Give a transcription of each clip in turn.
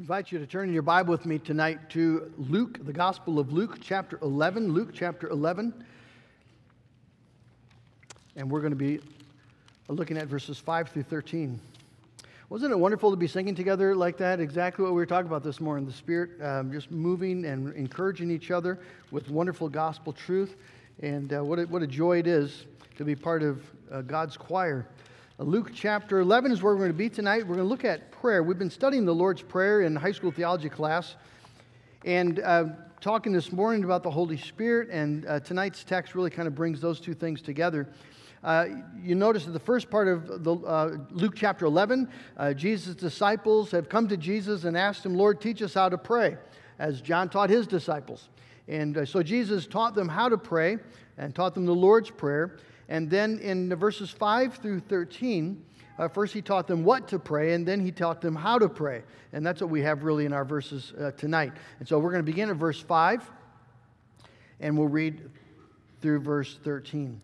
invite you to turn in your Bible with me tonight to Luke, the Gospel of Luke, chapter 11. Luke, chapter 11. And we're going to be looking at verses 5 through 13. Wasn't it wonderful to be singing together like that? Exactly what we were talking about this morning. The Spirit um, just moving and encouraging each other with wonderful gospel truth. And uh, what, a, what a joy it is to be part of uh, God's choir. Luke chapter 11 is where we're going to be tonight. We're going to look at prayer. We've been studying the Lord's Prayer in high school theology class and uh, talking this morning about the Holy Spirit, and uh, tonight's text really kind of brings those two things together. Uh, you notice that the first part of the, uh, Luke chapter 11, uh, Jesus' disciples have come to Jesus and asked him, Lord, teach us how to pray, as John taught his disciples. And uh, so Jesus taught them how to pray and taught them the Lord's Prayer. And then in verses 5 through 13, uh, first he taught them what to pray, and then he taught them how to pray. And that's what we have really in our verses uh, tonight. And so we're going to begin at verse 5, and we'll read through verse 13.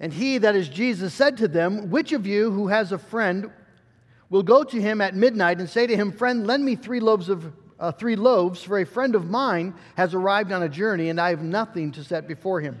And he, that is Jesus, said to them, Which of you who has a friend will go to him at midnight and say to him, Friend, lend me three loaves of uh, three loaves, for a friend of mine has arrived on a journey, and I have nothing to set before him.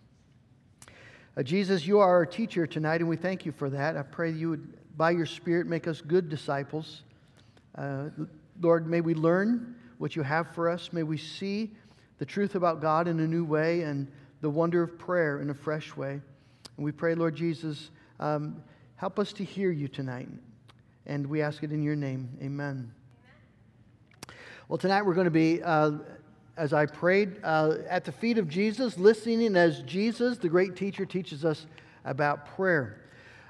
Uh, Jesus, you are our teacher tonight, and we thank you for that. I pray you would by your Spirit, make us good disciples. Uh, Lord, may we learn what you have for us. May we see the truth about God in a new way and the wonder of prayer in a fresh way. And we pray, Lord Jesus, um, help us to hear you tonight. And we ask it in your name. Amen. Well, tonight we're going to be, uh, as I prayed, uh, at the feet of Jesus, listening as Jesus, the great teacher, teaches us about prayer.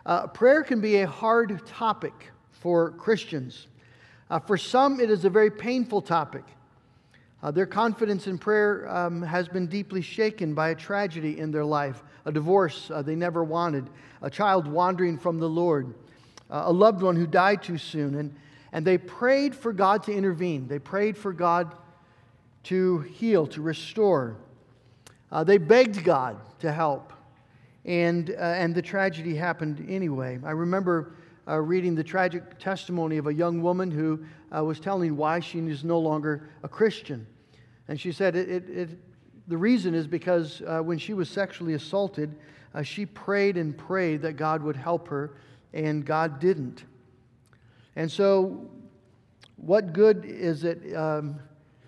Uh, prayer can be a hard topic for Christians. Uh, for some, it is a very painful topic. Uh, their confidence in prayer um, has been deeply shaken by a tragedy in their life a divorce uh, they never wanted, a child wandering from the Lord, uh, a loved one who died too soon. And, and they prayed for God to intervene, they prayed for God to heal, to restore. Uh, they begged God to help and, uh, and the tragedy happened anyway. I remember uh, reading the tragic testimony of a young woman who uh, was telling why she is no longer a Christian. And she said it, it, it the reason is because uh, when she was sexually assaulted, uh, she prayed and prayed that God would help her, and God didn't. And so, what good is it um,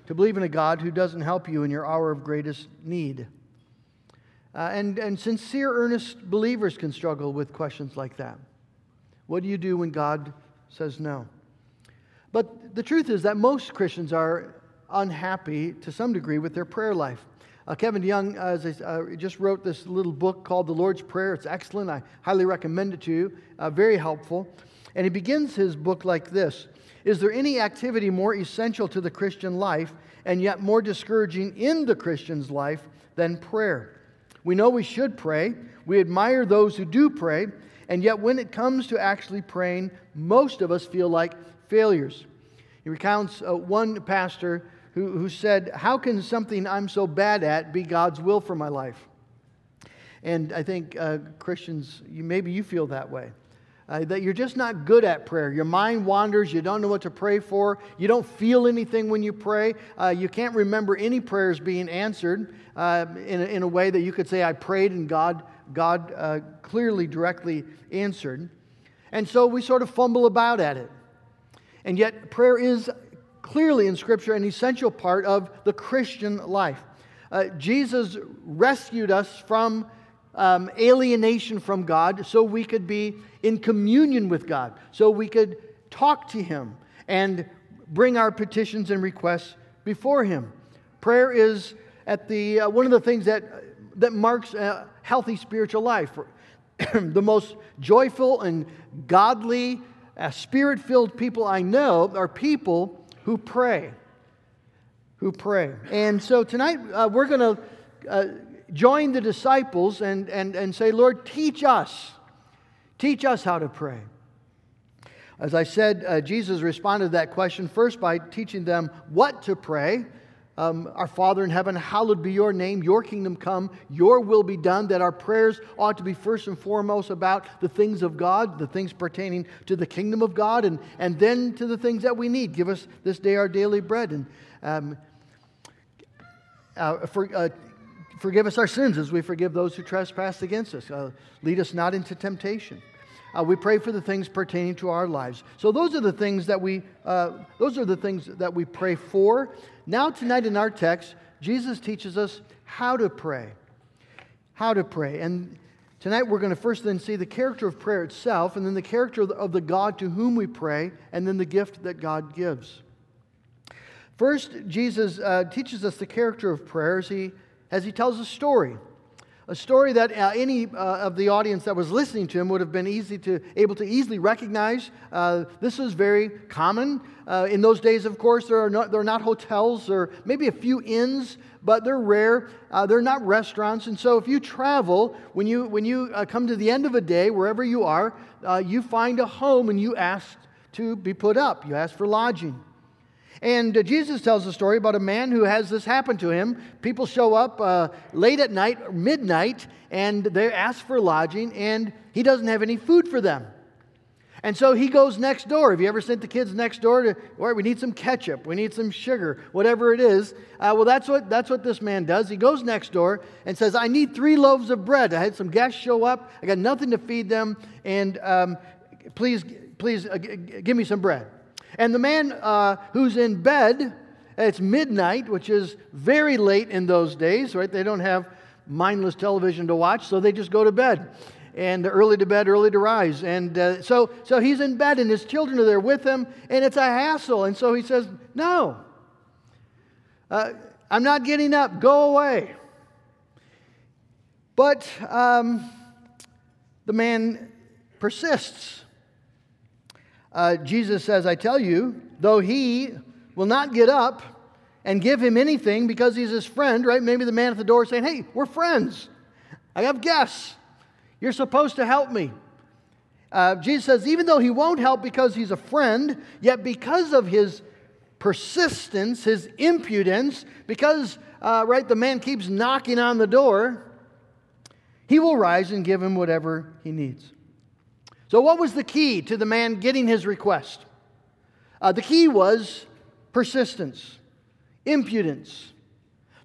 to believe in a God who doesn't help you in your hour of greatest need? Uh, and, and sincere, earnest believers can struggle with questions like that. What do you do when God says no? But the truth is that most Christians are unhappy to some degree with their prayer life. Uh, Kevin DeYoung uh, uh, just wrote this little book called The Lord's Prayer. It's excellent. I highly recommend it to you. Uh, very helpful. And he begins his book like this Is there any activity more essential to the Christian life and yet more discouraging in the Christian's life than prayer? We know we should pray. We admire those who do pray. And yet, when it comes to actually praying, most of us feel like failures. He recounts uh, one pastor who, who said, How can something I'm so bad at be God's will for my life? And I think uh, Christians, you, maybe you feel that way. Uh, that you're just not good at prayer. Your mind wanders. You don't know what to pray for. You don't feel anything when you pray. Uh, you can't remember any prayers being answered uh, in, a, in a way that you could say, I prayed and God, God uh, clearly, directly answered. And so we sort of fumble about at it. And yet, prayer is clearly in Scripture an essential part of the Christian life. uh, Jesus rescued us from um, alienation from God so we could be in communion with God, so we could talk to Him and bring our petitions and requests before Him. Prayer is at the, uh, one of the things that, that marks a healthy spiritual life. the most joyful and godly, uh, spirit filled people I know are people who pray. Who pray. And so tonight uh, we're going to uh, join the disciples and, and, and say, Lord, teach us. Teach us how to pray. As I said, uh, Jesus responded to that question first by teaching them what to pray. Um, our Father in heaven, hallowed be your name, your kingdom come, your will be done, that our prayers ought to be first and foremost about the things of God, the things pertaining to the kingdom of God, and, and then to the things that we need. Give us this day our daily bread, and um, uh, for, uh, forgive us our sins as we forgive those who trespass against us. Uh, lead us not into temptation. Uh, we pray for the things pertaining to our lives. So those are the things that we uh, those are the things that we pray for. Now tonight in our text, Jesus teaches us how to pray. How to pray. And tonight we're going to first then see the character of prayer itself, and then the character of the, God to whom we pray, and then the gift that God gives. First, Jesus uh, teaches us the character of prayer as he, as he tells a story a story that uh, any uh, of the audience that was listening to him would have been easy to able to easily recognize. Uh, this is very common uh, in those days. Of course, there are not, there are not hotels or maybe a few inns, but they're rare. Uh, they're not restaurants, and so if you travel, when you when you uh, come to the end of a day, wherever you are, you find a home and you ask to be put up. You ask for lodging. And uh, Jesus tells a story about a man who has this happen to him. People show up uh, late at night, midnight, and they ask for lodging, and he doesn't have any food for them. And so he goes next door. Have you ever sent the kids next door to, all right, we need some ketchup, we need some sugar, whatever it is? Uh, well, that's what, that's what this man does. He goes next door and says, I need three loaves of bread. I had some guests show up, I got nothing to feed them, and um, please, please uh, g- give me some bread. And the man uh, who's in bed, it's midnight, which is very late in those days, right? They don't have mindless television to watch, so they just go to bed. And early to bed, early to rise. And uh, so, so he's in bed, and his children are there with him, and it's a hassle. And so he says, No, uh, I'm not getting up. Go away. But um, the man persists. Uh, Jesus says, I tell you, though he will not get up and give him anything because he's his friend, right? Maybe the man at the door saying, Hey, we're friends. I have guests. You're supposed to help me. Uh, Jesus says, even though he won't help because he's a friend, yet because of his persistence, his impudence, because, uh, right, the man keeps knocking on the door, he will rise and give him whatever he needs. So, what was the key to the man getting his request? Uh, the key was persistence, impudence.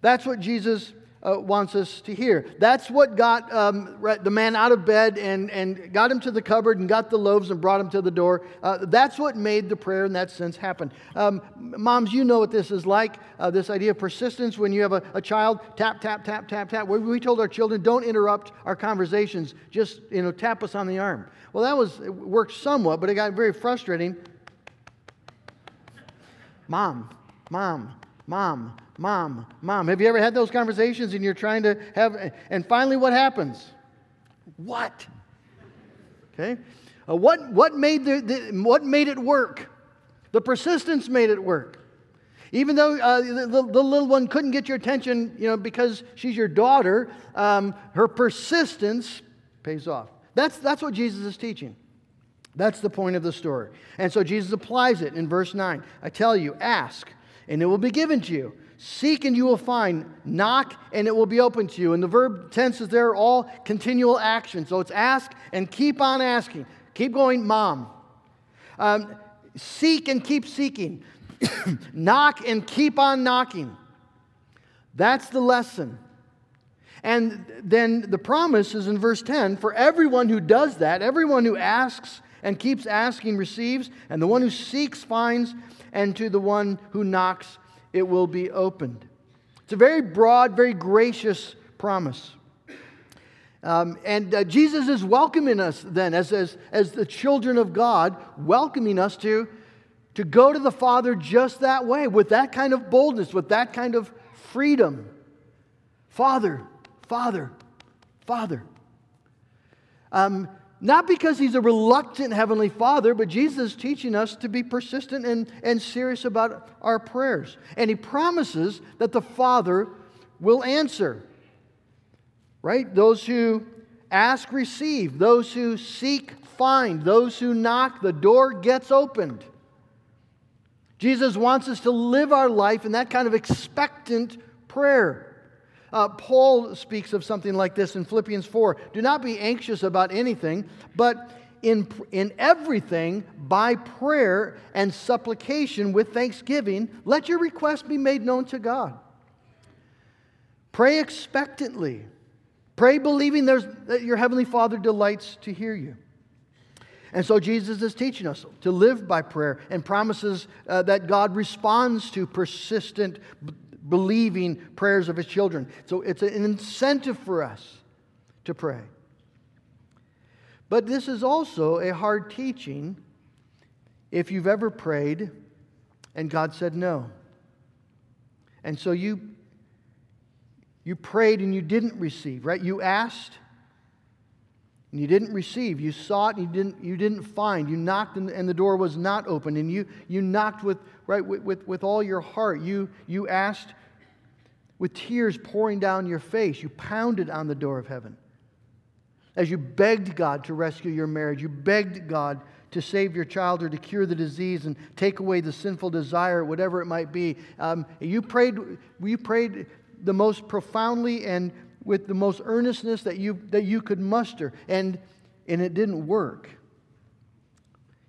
That's what Jesus uh, wants us to hear. That's what got um, the man out of bed and, and got him to the cupboard and got the loaves and brought him to the door. Uh, that's what made the prayer in that sense happen. Um, moms, you know what this is like uh, this idea of persistence when you have a, a child tap, tap, tap, tap, tap. We, we told our children, don't interrupt our conversations, just you know, tap us on the arm. Well, that was, it worked somewhat, but it got very frustrating. Mom, mom, mom, mom, mom. Have you ever had those conversations and you're trying to have, and finally what happens? What? Okay? Uh, what, what, made the, the, what made it work? The persistence made it work. Even though uh, the, the, little one couldn't get your attention, you know, because she's your daughter, um, her persistence pays off. That's, that's what Jesus is teaching. That's the point of the story. And so Jesus applies it in verse 9. I tell you, ask, and it will be given to you. Seek and you will find. Knock and it will be open to you. And the verb tenses there are all continual action. So it's ask and keep on asking. Keep going, mom. Um, seek and keep seeking. Knock and keep on knocking. That's the lesson. And then the promise is in verse 10 for everyone who does that, everyone who asks and keeps asking receives, and the one who seeks finds, and to the one who knocks it will be opened. It's a very broad, very gracious promise. Um, and uh, Jesus is welcoming us then, as, as, as the children of God, welcoming us to, to go to the Father just that way, with that kind of boldness, with that kind of freedom. Father, Father, Father. Um, not because he's a reluctant heavenly father, but Jesus is teaching us to be persistent and, and serious about our prayers. And he promises that the Father will answer. Right? Those who ask, receive. Those who seek, find. Those who knock, the door gets opened. Jesus wants us to live our life in that kind of expectant prayer. Uh, Paul speaks of something like this in Philippians 4 Do not be anxious about anything, but in, in everything, by prayer and supplication with thanksgiving, let your request be made known to God. Pray expectantly. Pray believing that your Heavenly Father delights to hear you. And so Jesus is teaching us to live by prayer and promises uh, that God responds to persistent believing prayers of his children. So it's an incentive for us to pray. But this is also a hard teaching if you've ever prayed and God said no. And so you you prayed and you didn't receive, right? You asked and you didn't receive. You sought you didn't, you didn't find. You knocked and, and the door was not open. And you, you knocked with, right, with, with, with all your heart. You, you asked with tears pouring down your face. You pounded on the door of heaven. As you begged God to rescue your marriage, you begged God to save your child or to cure the disease and take away the sinful desire, whatever it might be. Um, you, prayed, you prayed the most profoundly and with the most earnestness that you, that you could muster, and, and it didn't work.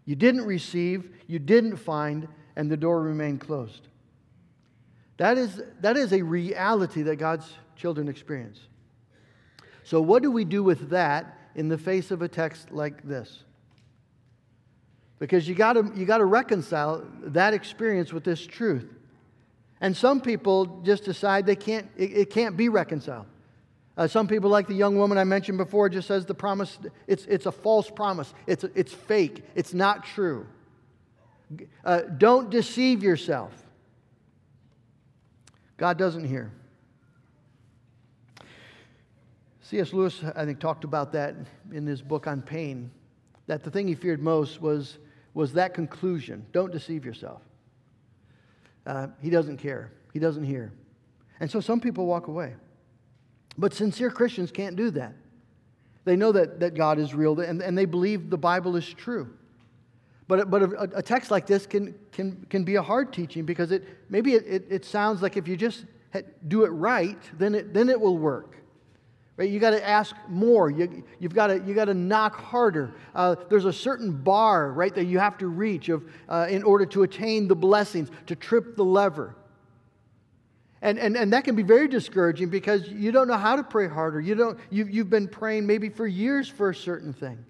You didn't receive, you didn't find, and the door remained closed. That is, that is a reality that God's children experience. So, what do we do with that in the face of a text like this? Because you gotta, you got to reconcile that experience with this truth. And some people just decide they can't, it, it can't be reconciled. Uh, some people, like the young woman I mentioned before, just says the promise, it's, it's a false promise. It's, it's fake. It's not true. Uh, don't deceive yourself. God doesn't hear. C.S. Lewis, I think, talked about that in his book on pain, that the thing he feared most was, was that conclusion don't deceive yourself. Uh, he doesn't care, he doesn't hear. And so some people walk away. But sincere Christians can't do that. They know that, that God is real and, and they believe the Bible is true. But, but a, a, text like this can, can, can be a hard teaching because it, maybe it, it, it sounds like if you just do it right, then it, then it will work. Right? You got to ask more. You, you've got to, you got to knock harder. Uh, there's a certain bar, right, that you have to reach of, uh, in order to attain the blessings, to trip the lever. And, and, and that can be very discouraging because you don't know how to pray harder. You don't, you, you've been praying maybe for years for a certain thing.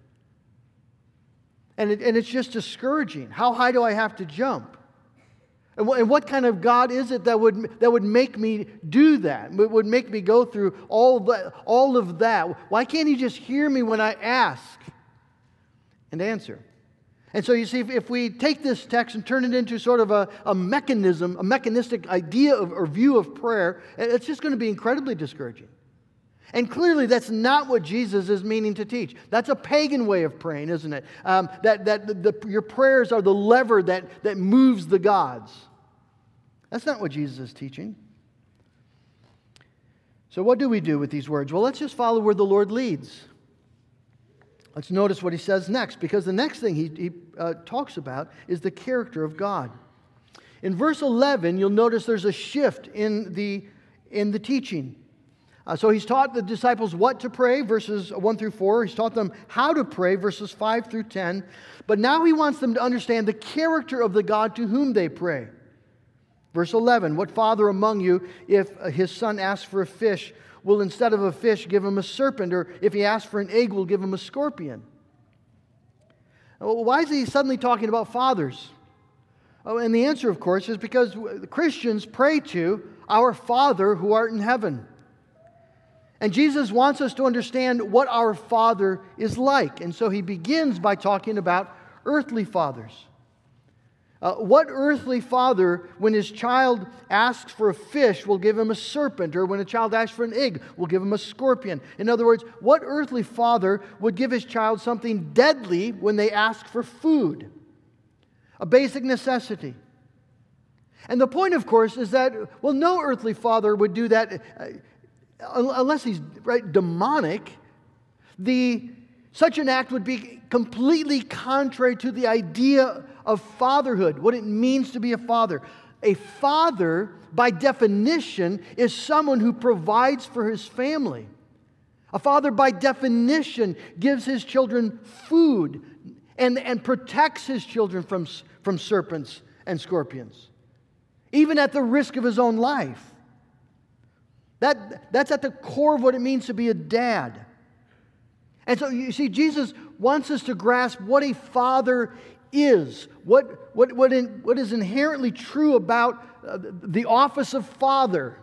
And, it, and it's just discouraging. How high do I have to jump? And, wh- and what kind of God is it that would, that would make me do that? It would make me go through all, the, all of that? Why can't He just hear me when I ask and answer? And so you see, if, if we take this text and turn it into sort of a, a mechanism, a mechanistic idea of, or view of prayer, it's just going to be incredibly discouraging. And clearly, that's not what Jesus is meaning to teach. That's a pagan way of praying, isn't it? Um, that that the, the, your prayers are the lever that, that moves the gods. That's not what Jesus is teaching. So, what do we do with these words? Well, let's just follow where the Lord leads. Let's notice what he says next, because the next thing he, he uh, talks about is the character of God. In verse 11, you'll notice there's a shift in the, in the teaching. Uh, so he's taught the disciples what to pray, verses 1 through 4. He's taught them how to pray, verses 5 through 10. But now he wants them to understand the character of the God to whom they pray. Verse 11 What father among you, if his son asks for a fish, will instead of a fish give him a serpent? Or if he asks for an egg, will give him a scorpion? Why is he suddenly talking about fathers? Oh, and the answer, of course, is because Christians pray to Our Father who art in heaven. And Jesus wants us to understand what our Father is like. And so he begins by talking about earthly fathers. Uh, what earthly father, when his child asks for a fish, will give him a serpent, or when a child asks for an egg, will give him a scorpion? In other words, what earthly father would give his child something deadly when they ask for food? A basic necessity. And the point, of course, is that, well, no earthly father would do that uh, unless he's right, demonic. The, such an act would be completely contrary to the idea of fatherhood, what it means to be a father. A father, by definition, is someone who provides for his family. A father, by definition, gives his children food and, and protects his children from, from serpents and scorpions, even at the risk of his own life. That, that's at the core of what it means to be a dad. And so you see, Jesus wants us to grasp what a father is, what, what, what, in, what is inherently true about uh, the office of father,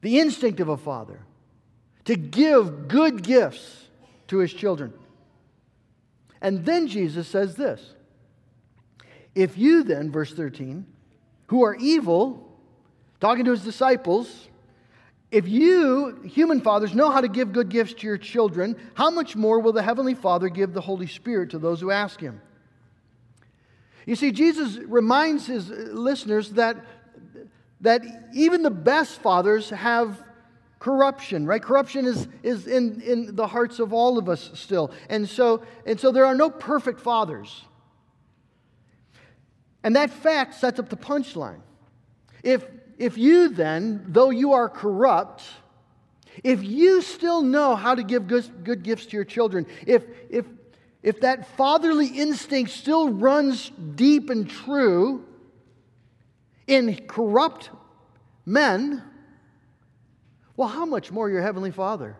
the instinct of a father, to give good gifts to his children. And then Jesus says this If you then, verse 13, who are evil, talking to his disciples, if you, human fathers, know how to give good gifts to your children, how much more will the Heavenly Father give the Holy Spirit to those who ask Him? You see, Jesus reminds his listeners that, that even the best fathers have corruption, right? Corruption is, is in, in the hearts of all of us still. And so, and so there are no perfect fathers. And that fact sets up the punchline. If, if you then, though you are corrupt, if you still know how to give good, good gifts to your children, if, if, if that fatherly instinct still runs deep and true in corrupt men, well, how much more your Heavenly Father?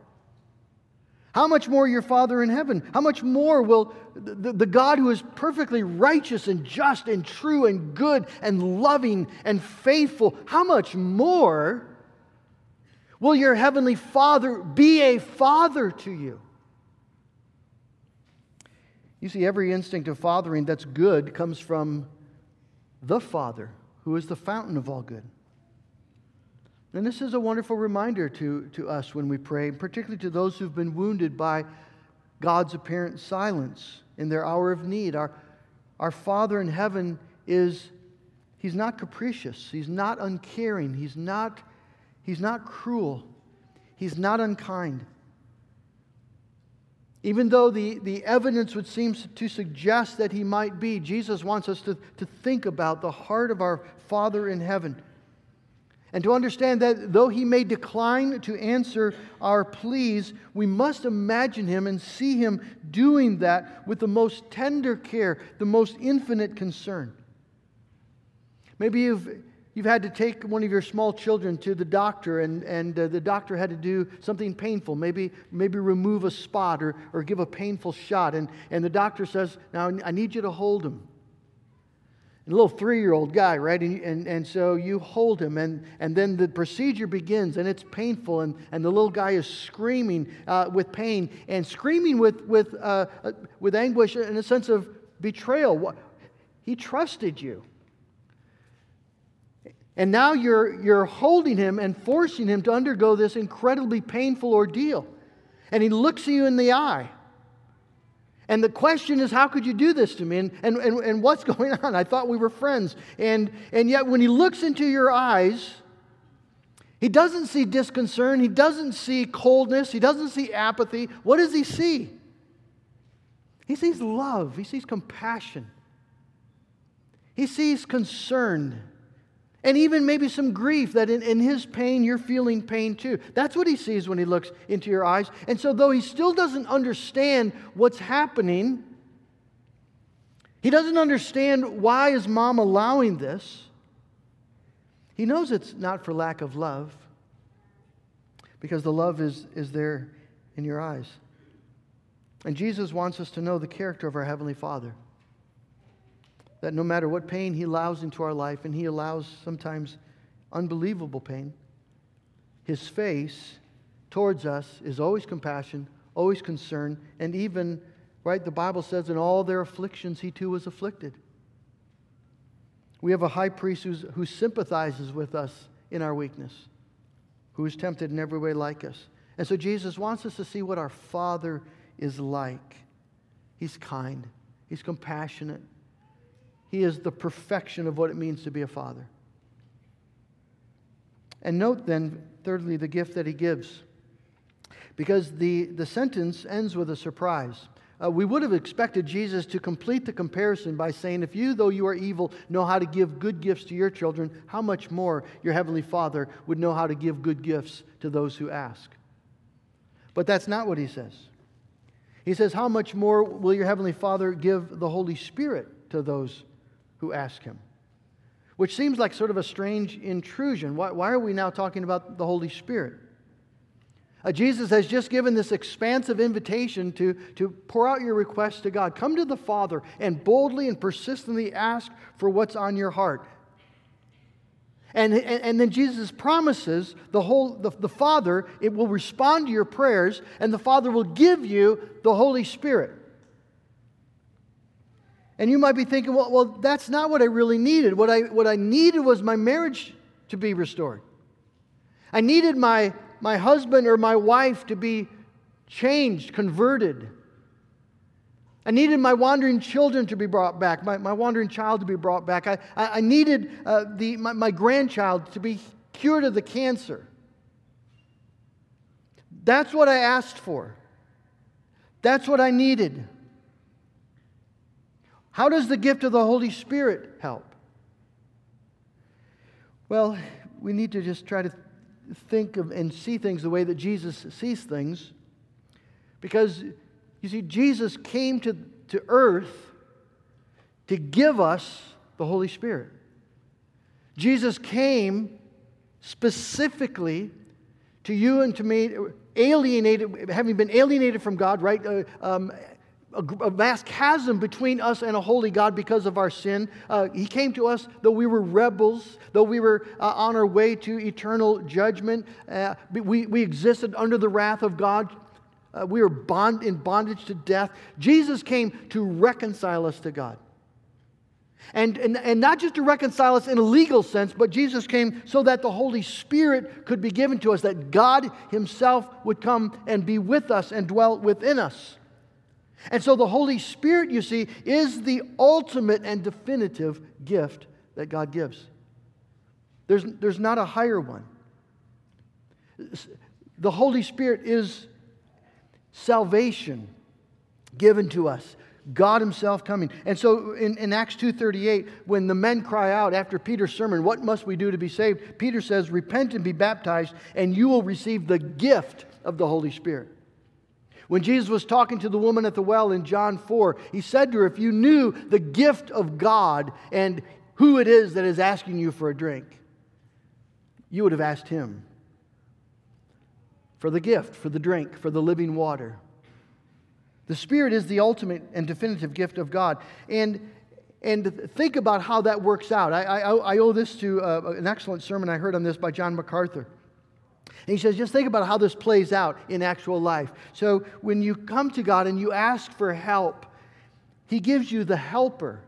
How much more your Father in heaven? How much more will the, the, God who is perfectly righteous and just and true and good and loving and faithful, how much more will your Heavenly Father be a Father to you? You see, every instinct of fathering that's good comes from the Father, who is the fountain of all good. And this is a wonderful reminder to, to us when we pray, particularly to those who've been wounded by God's apparent silence in their hour of need. Our, our Father in heaven is, He's not capricious, He's not uncaring, He's not, he's not cruel, He's not unkind. Even though the, the evidence would seem to suggest that He might be, Jesus wants us to, to think about the heart of our Father in heaven and to understand that though he may decline to answer our pleas, we must imagine him and see him doing that with the most tender care, the most infinite concern. Maybe you've, you've had to take one of your small children to the doctor, and, and uh, the doctor had to do something painful, maybe, maybe remove a spot or, or give a painful shot. And, and the doctor says, Now I need you to hold him a little three year old guy, right? And, and, and so you hold him, and, and then the procedure begins, and it's painful, and, and the little guy is screaming uh, with pain and screaming with, with, uh, uh with anguish and a sense of betrayal. He trusted you. And now you're, you're holding him and forcing him to undergo this incredibly painful ordeal. And he looks you in the eye. And the question is, how could you do this to me? And, and, and, and what's going on? I thought we were friends. And, and yet, when he looks into your eyes, he doesn't see disconcern. He doesn't see coldness. He doesn't see apathy. What does he see? He sees love. He sees compassion. He sees concern and even maybe some grief that in, in his pain, you're feeling pain too. That's what he sees when he looks into your eyes. And so, though he still doesn't understand what's happening, he doesn't understand why is mom allowing this. He knows it's not for lack of love, because the love is, is there in your eyes. And Jesus wants us to know the character of our Heavenly Father. That no matter what pain He allows into our life, and He allows sometimes unbelievable pain. His face towards us is always compassion, always concern, and even, right, the Bible says, in all their afflictions, he too was afflicted. We have a high priest who sympathizes with us in our weakness, who is tempted in every way like us. And so Jesus wants us to see what our Father is like. He's kind, He's compassionate, He is the perfection of what it means to be a father. And note then, thirdly, the gift that He gives. Because the, the sentence ends with a surprise. Uh, we would have expected Jesus to complete the comparison by saying, If you, though you are evil, know how to give good gifts to your children, how much more your heavenly Father would know how to give good gifts to those who ask? But that's not what he says. He says, How much more will your heavenly Father give the Holy Spirit to those who ask him? Which seems like sort of a strange intrusion. Why, why are we now talking about the Holy Spirit? Uh, Jesus has just given this expansive invitation to, to pour out your requests to God. Come to the Father and boldly and persistently ask for what's on your heart. And, and, and then Jesus promises the, whole, the, the Father, it will respond to your prayers, and the Father will give you the Holy Spirit. And you might be thinking, well, well that's not what I really needed. What I, what I needed was my marriage to be restored. I needed my my husband or my wife to be changed, converted. I needed my wandering children to be brought back, my, my wandering child to be brought back. I, I, I needed uh, the, my, my grandchild to be cured of the cancer. That's what I asked for. That's what I needed. How does the gift of the Holy Spirit help? Well, we need to just try to think of and see things the way that Jesus sees things. Because, you see, Jesus came to, to earth to give us the Holy Spirit. Jesus came specifically to you and to me, alienated, having been alienated from God, right? Uh, um, a, a, vast chasm between us and a holy God because of our sin. Uh, he came to us though we were rebels, though we were uh, on our way to eternal judgment. Uh, we, we existed under the wrath of God. Uh, we were bond, in bondage to death. Jesus came to reconcile us to God. And, and, and not just to reconcile us in a legal sense, but Jesus came so that the Holy Spirit could be given to us, that God Himself would come and be with us and dwell within us. And so the Holy Spirit, you see, is the ultimate and definitive gift that God gives. There's, there's not a higher one. The Holy Spirit is salvation given to us. God himself coming. And so in, in Acts 2.38, when the men cry out after Peter's sermon, what must we do to be saved? Peter says, repent and be baptized, and you will receive the gift of the Holy Spirit. When Jesus was talking to the woman at the well in John 4, he said to her, If you knew the gift of God and who it is that is asking you for a drink, you would have asked him for the gift, for the drink, for the living water. The Spirit is the ultimate and definitive gift of God. And, and think about how that works out. I, I, I owe this to uh, an excellent sermon I heard on this by John MacArthur. And he says, just think about how this plays out in actual life. So when you come to God and you ask for help, He gives you the helper.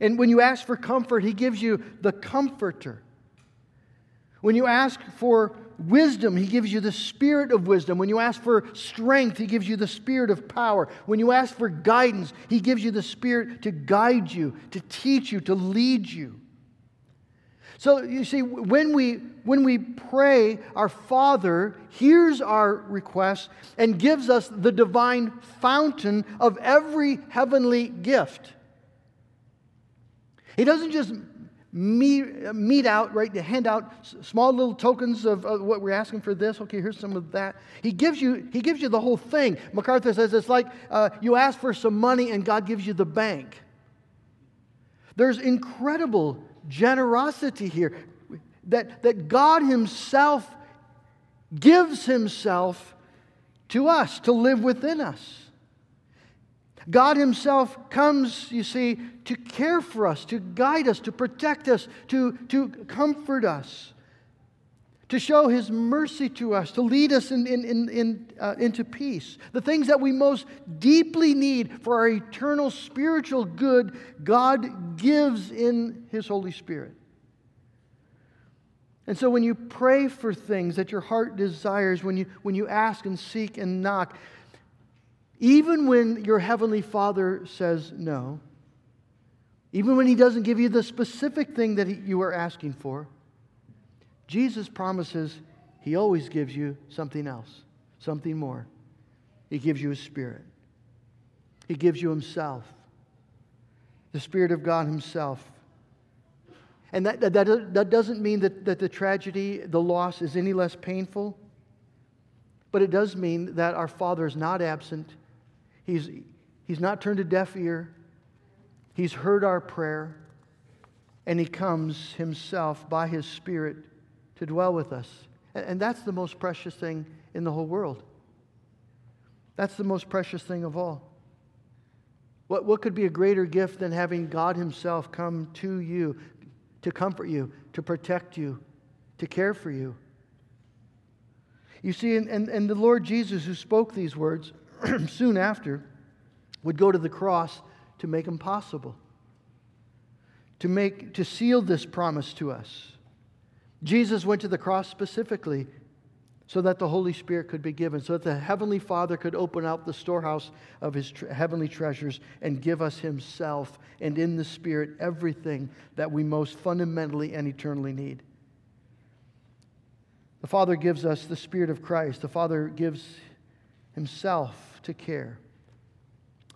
And when you ask for comfort, He gives you the comforter. When you ask for wisdom, He gives you the spirit of wisdom. When you ask for strength, He gives you the spirit of power. When you ask for guidance, He gives you the spirit to guide you, to teach you, to lead you. So you see, when we, when we pray, our Father hears our requests and gives us the divine fountain of every heavenly gift. He doesn't just meet, meet out, right, to hand out small little tokens of, of, what we're asking for this. Okay, here's some of that. He gives you, he gives you the whole thing. MacArthur says it's like uh, you ask for some money and God gives you the bank. There's incredible generosity here. That, that God Himself gives Himself to us to live within us. God Himself comes, you see, to care for us, to guide us, to protect us, to, to comfort us, to show His mercy to us, to lead us in, in, in, in uh, into peace. The things that we most deeply need for our eternal spiritual good, God gives in His Holy Spirit. And so when you pray for things that your heart desires, when you, when you ask and seek and knock, even when your Heavenly Father says no, even when He doesn't give you the specific thing that you are asking for, Jesus promises He always gives you something else, something more. He gives you His Spirit, He gives you Himself, the Spirit of God Himself. And that, that, that doesn't mean that, that the tragedy, the loss, is any less painful. But it does mean that our Father is not absent. He's, he's not turned a deaf ear. He's heard our prayer. And He comes Himself by His Spirit to dwell with us. And, that's the most precious thing in the whole world. That's the most precious thing of all. What, what could be a greater gift than having God Himself come to you, to comfort you, to protect you, to care for you. You see, and, and, and the Lord Jesus, who spoke these words soon after, would go to the cross to make them possible, to, make, to seal this promise to us. Jesus went to the cross specifically so that the Holy Spirit could be given, so that the Heavenly Father could open up the storehouse of His tre- heavenly treasures and give us Himself and in the Spirit everything that we most fundamentally and eternally need. The Father gives us the Spirit of Christ, the Father gives Himself to care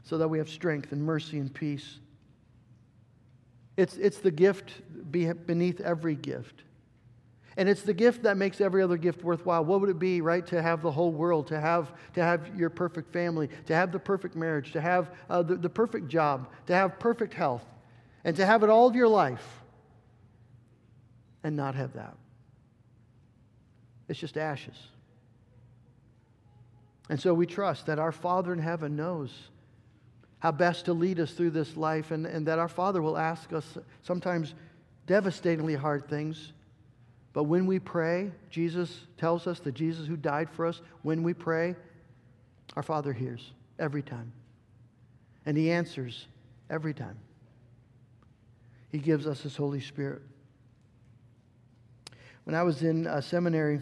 so that we have strength and mercy and peace. It's, it's the gift beneath every gift. And it's the gift that makes every other gift worthwhile. What would it be, right, to have the whole world, to have, to have your perfect family, to have the perfect marriage, to have uh, the, the perfect job, to have perfect health, and to have it all of your life and not have that? It's just ashes. And so we trust that our Father in heaven knows how best to lead us through this life, and, and that our Father will ask us sometimes devastatingly hard things but when we pray, Jesus tells us that Jesus who died for us, when we pray, our Father hears every time. And He answers every time. He gives us His Holy Spirit. When I was in uh, seminary,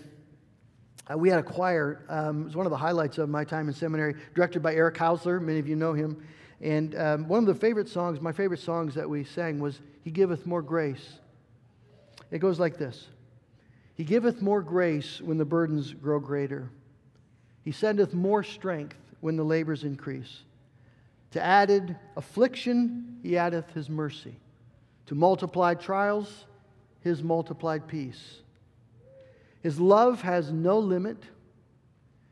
uh, we had a choir. Um, it was one of the highlights of my time in seminary, directed by Eric Hausler. Many of you know him. And um, one of the favorite songs, my favorite songs that we sang was He Giveth More Grace. It goes like this he giveth more grace when the burdens grow greater. He sendeth more strength when the labors increase. To added affliction, he addeth his mercy. To multiplied trials, his multiplied peace. His love has no limit.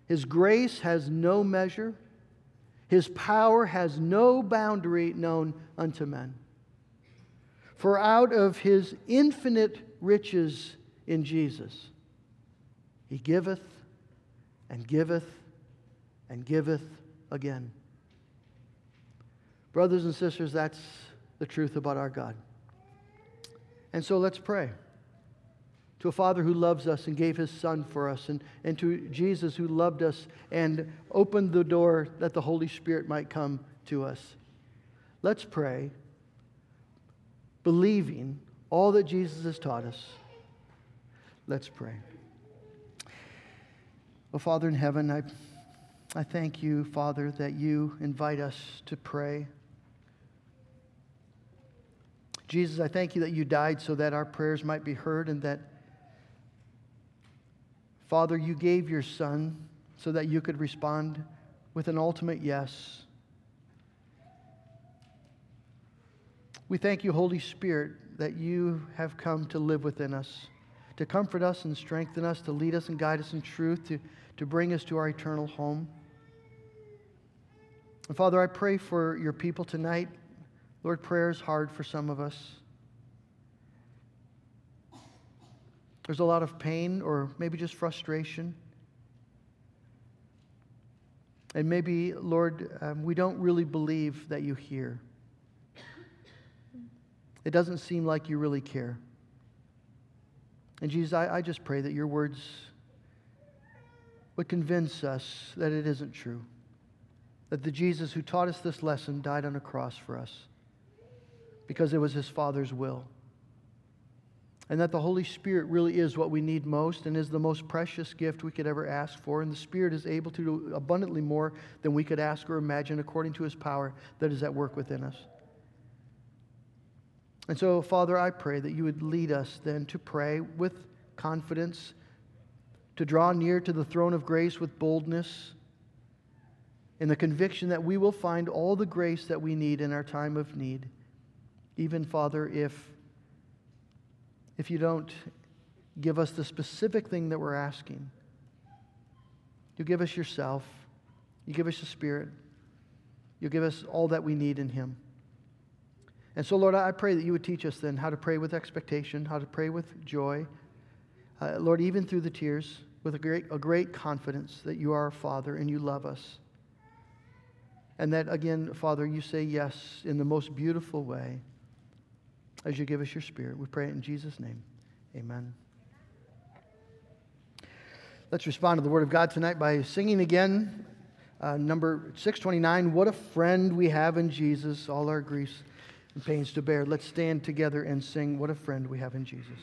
His grace has no measure. His power has no boundary known unto men. For out of his infinite riches in Jesus. He giveth and giveth and giveth again. Brothers and sisters, that's the truth about our God. And so let's pray to a Father who loves us and gave his Son for us, and, and to Jesus who loved us and opened the door that the Holy Spirit might come to us. Let's pray, believing all that Jesus has taught us. Let's pray. Oh, Father in heaven, I, I thank you, Father, that you invite us to pray. Jesus, I thank you that you died so that our prayers might be heard and that, Father, you gave your Son so that you could respond with an ultimate yes. We thank you, Holy Spirit, that you have come to live within us to comfort us and strengthen us, to lead us and guide us in truth, to, to bring us to our eternal home. And Father, I pray for your people tonight. Lord, prayer is hard for some of us. There's a lot of pain or maybe just frustration. And maybe, Lord, um, we don't really believe that you hear. It doesn't seem like you really care. And Jesus, I, I just pray that your words would convince us that it isn't true. That the Jesus who taught us this lesson died on a cross for us because it was his Father's will. And that the Holy Spirit really is what we need most and is the most precious gift we could ever ask for. And the Spirit is able to do abundantly more than we could ask or imagine according to his power that is at work within us. And so, Father, I pray that you would lead us then to pray with confidence, to draw near to the throne of grace with boldness, in the conviction that we will find all the grace that we need in our time of need. Even, Father, if, if you don't give us the specific thing that we're asking, you give us yourself, you give us the Spirit, you give us all that we need in Him. And so, Lord, I pray that you would teach us then how to pray with expectation, how to pray with joy. Uh, Lord, even through the tears, with a great, a great confidence that you are our Father and you love us. And that, again, Father, you say yes in the most beautiful way as you give us your Spirit. We pray it in Jesus' name. Amen. Let's respond to the Word of God tonight by singing again. Uh, number 629 What a friend we have in Jesus, all our griefs and pains to bear. Let's stand together and sing, What a friend we have in Jesus.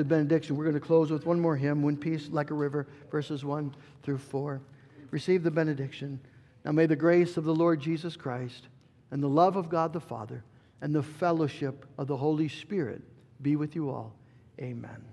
After the benediction, we're going to close with one more hymn, When Peace Like a River, verses 1 through 4. Receive the benediction. Now may the grace of the Lord Jesus Christ and the love of God the Father and the fellowship of the Holy Spirit be with you all. Amen.